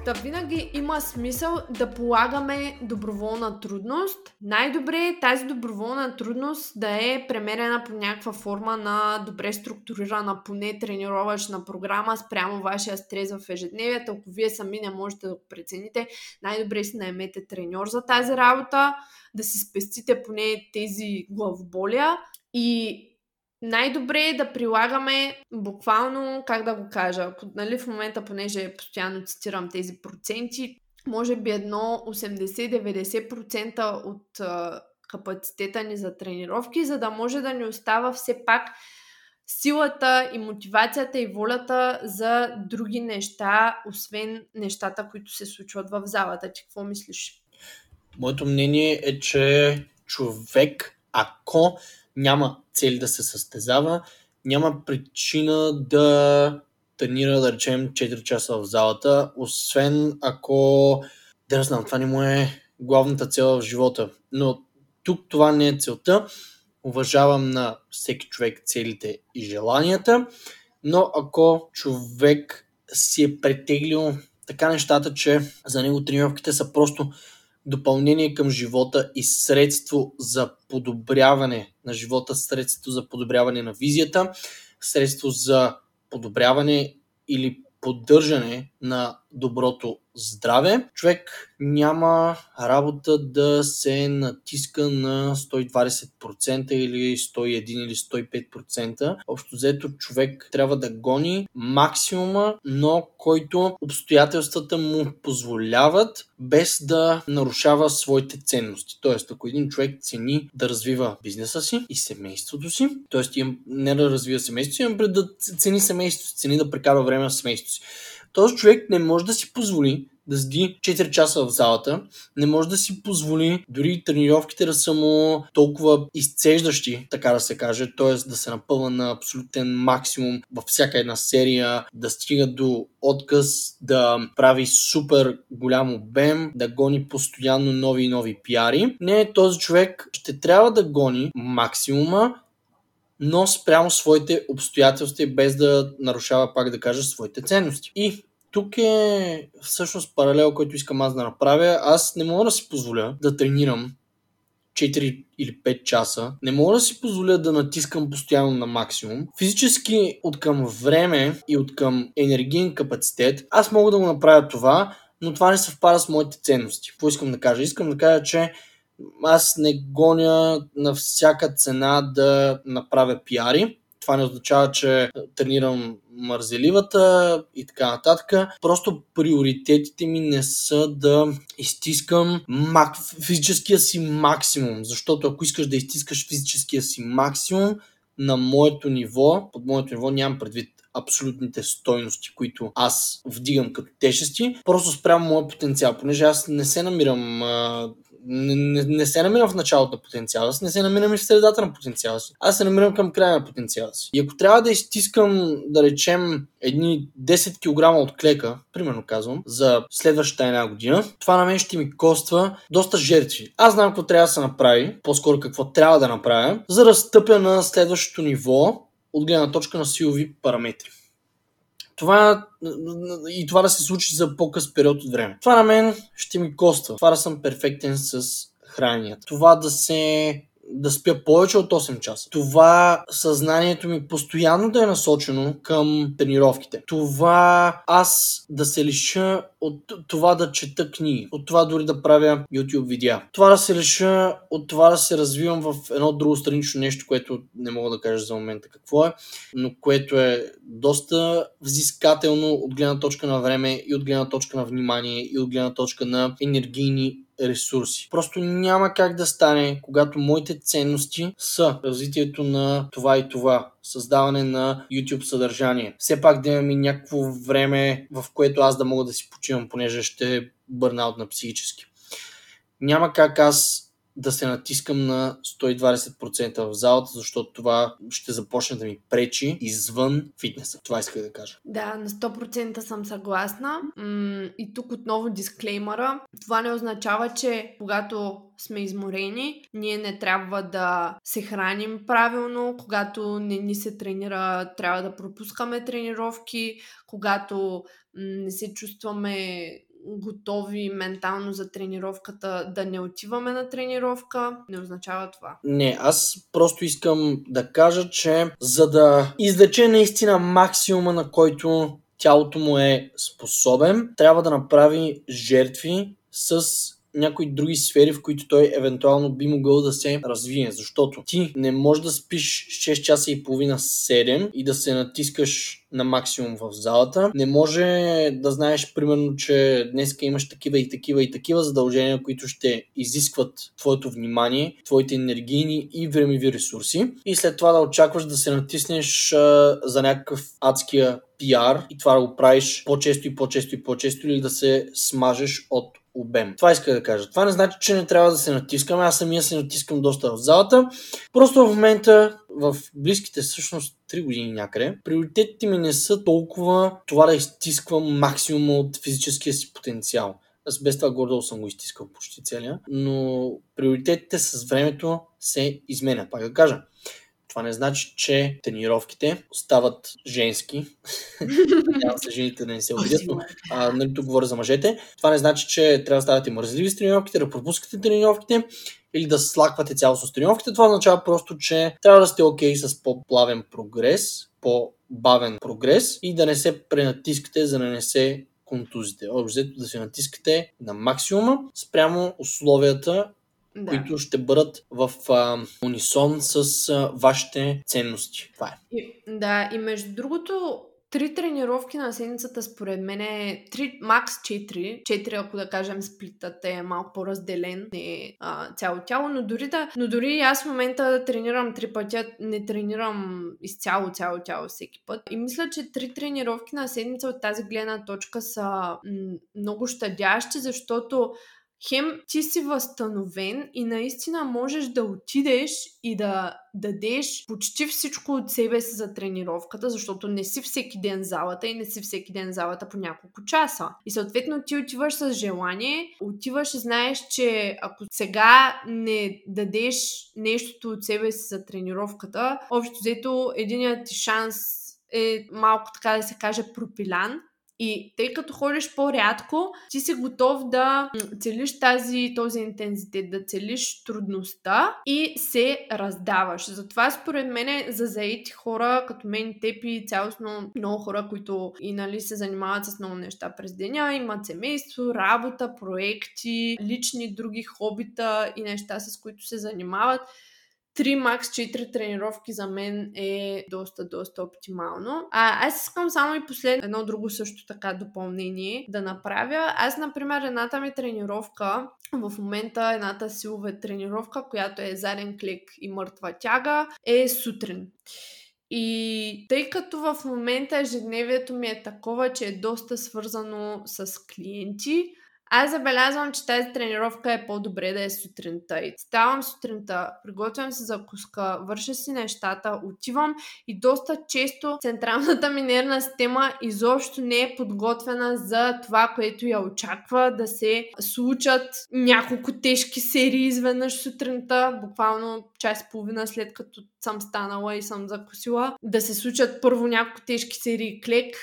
Та винаги има смисъл да полагаме доброволна трудност. Най-добре е тази доброволна трудност да е премерена по някаква форма на добре структурирана, поне тренировъчна програма спрямо вашия стрес в ежедневието. Ако вие сами не можете да го прецените, най-добре си наймете треньор за тази работа, да си спестите поне тези главоболия и най-добре е да прилагаме буквално, как да го кажа, нали, в момента, понеже постоянно цитирам тези проценти, може би едно 80-90% от а, капацитета ни за тренировки, за да може да ни остава все пак силата и мотивацията и волята за други неща, освен нещата, които се случват в залата. Ти какво мислиш? Моето мнение е, че човек, ако няма цели да се състезава, няма причина да тренира, да речем, 4 часа в залата, освен ако, да знам, това не му е главната цел в живота. Но тук това не е целта. Уважавам на всеки човек целите и желанията, но ако човек си е претеглил така нещата, че за него тренировките са просто допълнение към живота и средство за подобряване на живота, средство за подобряване на визията, средство за подобряване или поддържане на доброто здраве. Човек няма работа да се натиска на 120% или 101 или 105%. Общо взето човек трябва да гони максимума, но който обстоятелствата му позволяват без да нарушава своите ценности. Тоест, ако един човек цени да развива бизнеса си и семейството си, т.е. не да развива семейството си, а да цени семейството си, цени да прекарва време с семейството си този човек не може да си позволи да седи 4 часа в залата, не може да си позволи дори тренировките да са му толкова изцеждащи, така да се каже, т.е. да се напълва на абсолютен максимум във всяка една серия, да стига до отказ, да прави супер голям обем, да гони постоянно нови и нови пиари. Не, този човек ще трябва да гони максимума, но спрямо своите обстоятелства без да нарушава, пак да кажа, своите ценности. И тук е всъщност паралел, който искам аз да направя. Аз не мога да си позволя да тренирам 4 или 5 часа. Не мога да си позволя да натискам постоянно на максимум. Физически от към време и от към енергиен капацитет, аз мога да го направя това, но това не съвпада с моите ценности. Какво искам да кажа? Искам да кажа, че аз не гоня на всяка цена да направя пиари. Това не означава, че тренирам мързеливата и така нататък. Просто приоритетите ми не са да изтискам мак... физическия си максимум. Защото ако искаш да изтискаш физическия си максимум на моето ниво, под моето ниво нямам предвид абсолютните стойности, които аз вдигам като тежести, просто спрямо моя потенциал, понеже аз не се намирам не, не, се намирам в началото на потенциала си, не се намирам и в средата на потенциала си. Аз се намирам към края на потенциала си. И ако трябва да изтискам, да речем, едни 10 кг от клека, примерно казвам, за следващата една година, това на мен ще ми коства доста жертви. Аз знам какво трябва да се направи, по-скоро какво трябва да направя, за да стъпя на следващото ниво от гледна точка на силови параметри това и това да се случи за по-къс период от време. Това на мен ще ми коства. Това да съм перфектен с храненията. Това да се да спя повече от 8 часа. Това съзнанието ми постоянно да е насочено към тренировките. Това аз да се лиша от това да чета книги, от това дори да правя YouTube видеа. Това да се лиша от това да се развивам в едно друго странично нещо, което не мога да кажа за момента какво е, но което е доста взискателно от гледна точка на време и от гледна точка на внимание и от гледна точка на енергийни ресурси. Просто няма как да стане, когато моите ценности са развитието на това и това, създаване на YouTube съдържание. Все пак да имам и някакво време, в което аз да мога да си почивам, понеже ще бърнаут на психически. Няма как аз да се натискам на 120% в залата, защото това ще започне да ми пречи извън фитнеса. Това исках да кажа. Да, на 100% съм съгласна. И тук отново дисклеймъра. Това не означава, че когато сме изморени, ние не трябва да се храним правилно, когато не ни се тренира, трябва да пропускаме тренировки, когато не се чувстваме готови ментално за тренировката, да не отиваме на тренировка, не означава това. Не, аз просто искам да кажа, че за да излече наистина максимума, на който тялото му е способен, трябва да направи жертви с някои други сфери, в които той евентуално би могъл да се развие. Защото ти не можеш да спиш 6 часа и половина 7 и да се натискаш на максимум в залата. Не може да знаеш, примерно, че днес имаш такива и такива и такива задължения, които ще изискват твоето внимание, твоите енергийни и времеви ресурси. И след това да очакваш да се натиснеш а, за някакъв адския пиар и това да го правиш по-често и по-често и по-често или да се смажеш от обем. Това иска да кажа. Това не значи, че не трябва да се натискаме. Аз самия се натискам доста в залата. Просто в момента, в близките всъщност 3 години някъде, приоритетите ми не са толкова това да изтисквам максимум от физическия си потенциал. Аз без това гордо съм го изтискал почти целия, но приоритетите с времето се изменят. Пак да кажа, това не значи, че тренировките стават женски. Надявам се жените да не се обидят, но а, нали, тук говоря за мъжете. Това не значи, че трябва да ставате мързливи с тренировките, да пропускате тренировките или да слаквате цялостно с тренировките. Това означава просто, че трябва да сте окей okay с по-плавен прогрес, по-бавен прогрес и да не се пренатискате, за да не се контузите. Общо да се натискате на максимума спрямо условията да. които ще бъдат в а, унисон с а, вашите ценности. Това е. И, да, и между другото, три тренировки на седмицата според мен е три, макс 4. 4, ако да кажем сплитът е малко по-разделен, не е а, цяло тяло, но дори, да, но дори аз в момента да тренирам три пътя, не тренирам изцяло цяло тяло всеки път. И мисля, че три тренировки на седмица от тази гледна точка са м- много щадящи, защото хем ти си възстановен и наистина можеш да отидеш и да дадеш почти всичко от себе си за тренировката, защото не си всеки ден залата и не си всеки ден залата по няколко часа. И съответно ти отиваш с желание, отиваш и знаеш, че ако сега не дадеш нещото от себе си за тренировката, общо взето единият ти шанс е малко така да се каже пропилян, и тъй като ходиш по-рядко, ти си готов да целиш тази, този интензитет, да целиш трудността и се раздаваш. Затова според мен за заети хора, като мен, теб и цялостно много хора, които и нали се занимават с много неща през деня, имат семейство, работа, проекти, лични други хобита и неща, с които се занимават, 3 макс 4 тренировки за мен е доста, доста оптимално. А, аз искам само и последно едно друго също така допълнение да направя. Аз, например, едната ми тренировка, в момента едната силова тренировка, която е заден клик и мъртва тяга, е сутрин. И тъй като в момента ежедневието ми е такова, че е доста свързано с клиенти, аз забелязвам, че тази тренировка е по-добре да е сутринта. И ставам сутринта, приготвям се закуска, върша си нещата, отивам и доста често централната ми нервна система изобщо не е подготвена за това, което я очаква да се случат няколко тежки серии изведнъж сутринта, буквално час и половина след като съм станала и съм закусила, да се случат първо няколко тежки серии клек,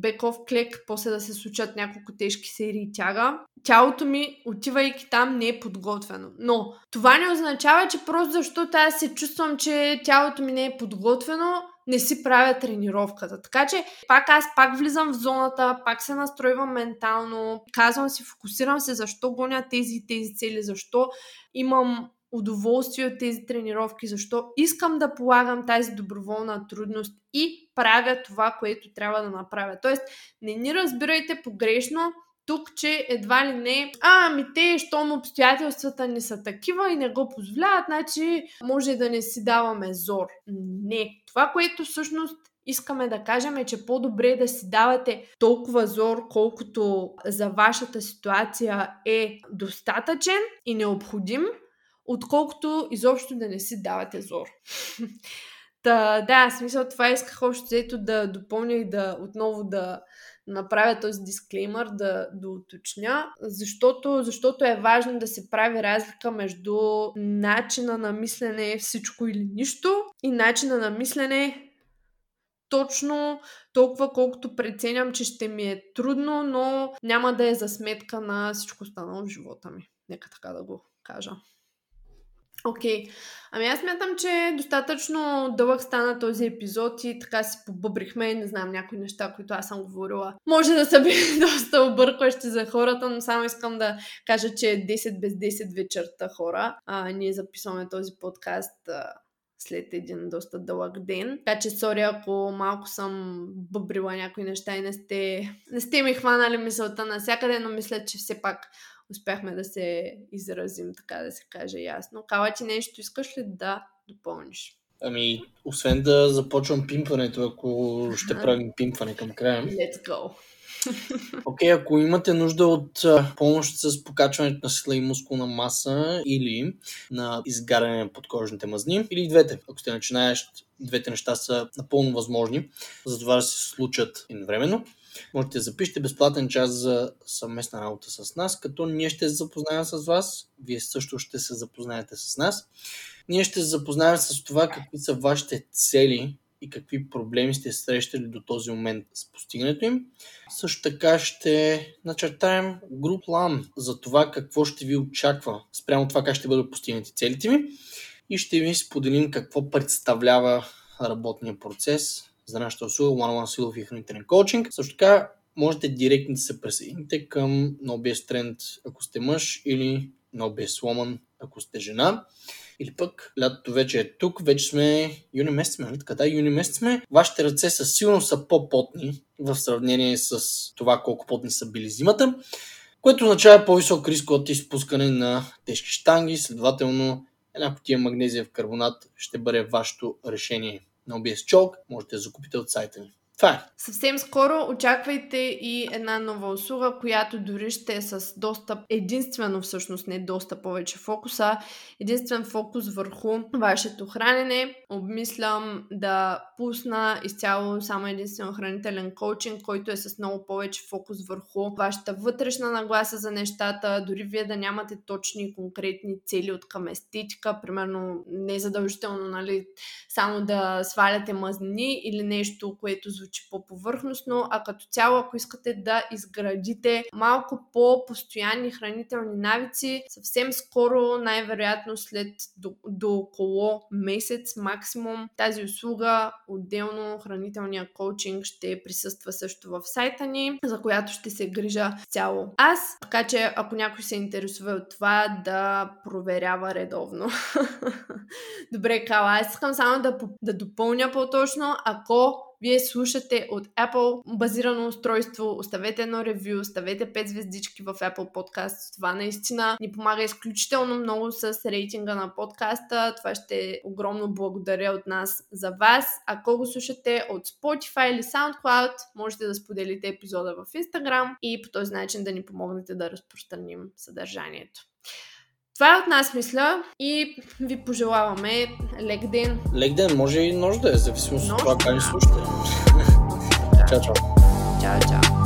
беков клек, после да се случат няколко тежки серии тяга. Тялото ми, отивайки там, не е подготвено. Но това не означава, че просто защото аз се чувствам, че тялото ми не е подготвено, не си правя тренировката. Така че пак аз пак влизам в зоната, пак се настройвам ментално, казвам си, фокусирам се защо гоня тези и тези цели, защо имам удоволствие от тези тренировки, защо искам да полагам тази доброволна трудност и правя това, което трябва да направя. Тоест, не ни разбирайте погрешно, тук, че едва ли не, а, ами те, щом обстоятелствата не са такива и не го позволяват, значи може да не си даваме зор. Не. Това, което всъщност искаме да кажем е, че по-добре да си давате толкова зор, колкото за вашата ситуация е достатъчен и необходим, отколкото изобщо да не си давате зор. Та, да, смисъл това исках общо взето да допълня и да отново да направя този дисклеймър, да, да уточня, защото, защото е важно да се прави разлика между начина на мислене всичко или нищо и начина на мислене точно толкова, колкото преценям, че ще ми е трудно, но няма да е за сметка на всичко останало в живота ми. Нека така да го кажа. Окей. Okay. Ами аз мятам, че достатъчно дълъг стана този епизод и така си побъбрихме, не знам, някои неща, които аз съм говорила. Може да са били доста объркващи за хората, но само искам да кажа, че е 10 без 10 вечерта хора. А, ние записваме този подкаст а, след един доста дълъг ден. Така че, сори, ако малко съм бъбрила някои неща и не сте, не сте ми хванали мисълта навсякъде, но мисля, че все пак успяхме да се изразим, така да се каже ясно. Кала ти нещо искаш ли да допълниш? Ами, освен да започвам пимпването, ако ще правим пимпване към края. Let's go! Окей, okay, ако имате нужда от помощ с покачването на сила и мускулна маса или на изгаряне на подкожните мазни, или двете, ако сте начинаещ, двете неща са напълно възможни, за това да се случат едновременно. Можете да запишете безплатен час за съвместна работа с нас, като ние ще се запознаем с вас, вие също ще се запознаете с нас. Ние ще се запознаем с това какви са вашите цели и какви проблеми сте срещали до този момент с постигането им. Също така ще начертаем груп план за това какво ще ви очаква спрямо това как ще бъдат постигнати целите ви и ще ви споделим какво представлява работния процес за нашата услуга One One силов и хранителен коучинг. Също така можете директно да се присъедините към NoBS Trend, ако сте мъж или NoBS Woman, ако сте жена. Или пък лятото вече е тук, вече сме юни месец нали така? Да, юни месец сме. Вашите ръце със сигурно са по-потни в сравнение с това колко потни са били зимата, което означава по-висок риск от изпускане на тежки штанги, следователно една потия магнезия в карбонат ще бъде вашето решение на OBS Chalk, можете да закупите от сайта ни. Това е. Съвсем скоро очаквайте и една нова услуга, която дори ще е с достъп, единствено всъщност не доста повече фокуса, единствен фокус върху вашето хранене. Обмислям да пусна изцяло само единствено хранителен коучинг, който е с много повече фокус върху вашата вътрешна нагласа за нещата, дори вие да нямате точни и конкретни цели от към естетика, примерно не задължително нали, само да сваляте мазнини или нещо, което звучи звучи по-повърхностно, а като цяло, ако искате да изградите малко по-постоянни хранителни навици, съвсем скоро, най-вероятно след до, до около месец максимум, тази услуга, отделно хранителния коучинг ще присъства също в сайта ни, за която ще се грижа цяло аз. Така че, ако някой се интересува от това, да проверява редовно. Добре, Кала, аз искам само да, да допълня по-точно, ако вие слушате от Apple базирано устройство, оставете едно ревю, оставете 5 звездички в Apple Podcast. Това наистина ни помага изключително много с рейтинга на подкаста. Това ще е огромно благодаря от нас за вас. Ако го слушате от Spotify или SoundCloud, можете да споделите епизода в Instagram и по този начин да ни помогнете да разпространим съдържанието. Това е от нас, мисля, и ви пожелаваме лек ден. Лек ден, може и нощ да е, зависимо от това как ни слушате. чао, чао. Чао, чао.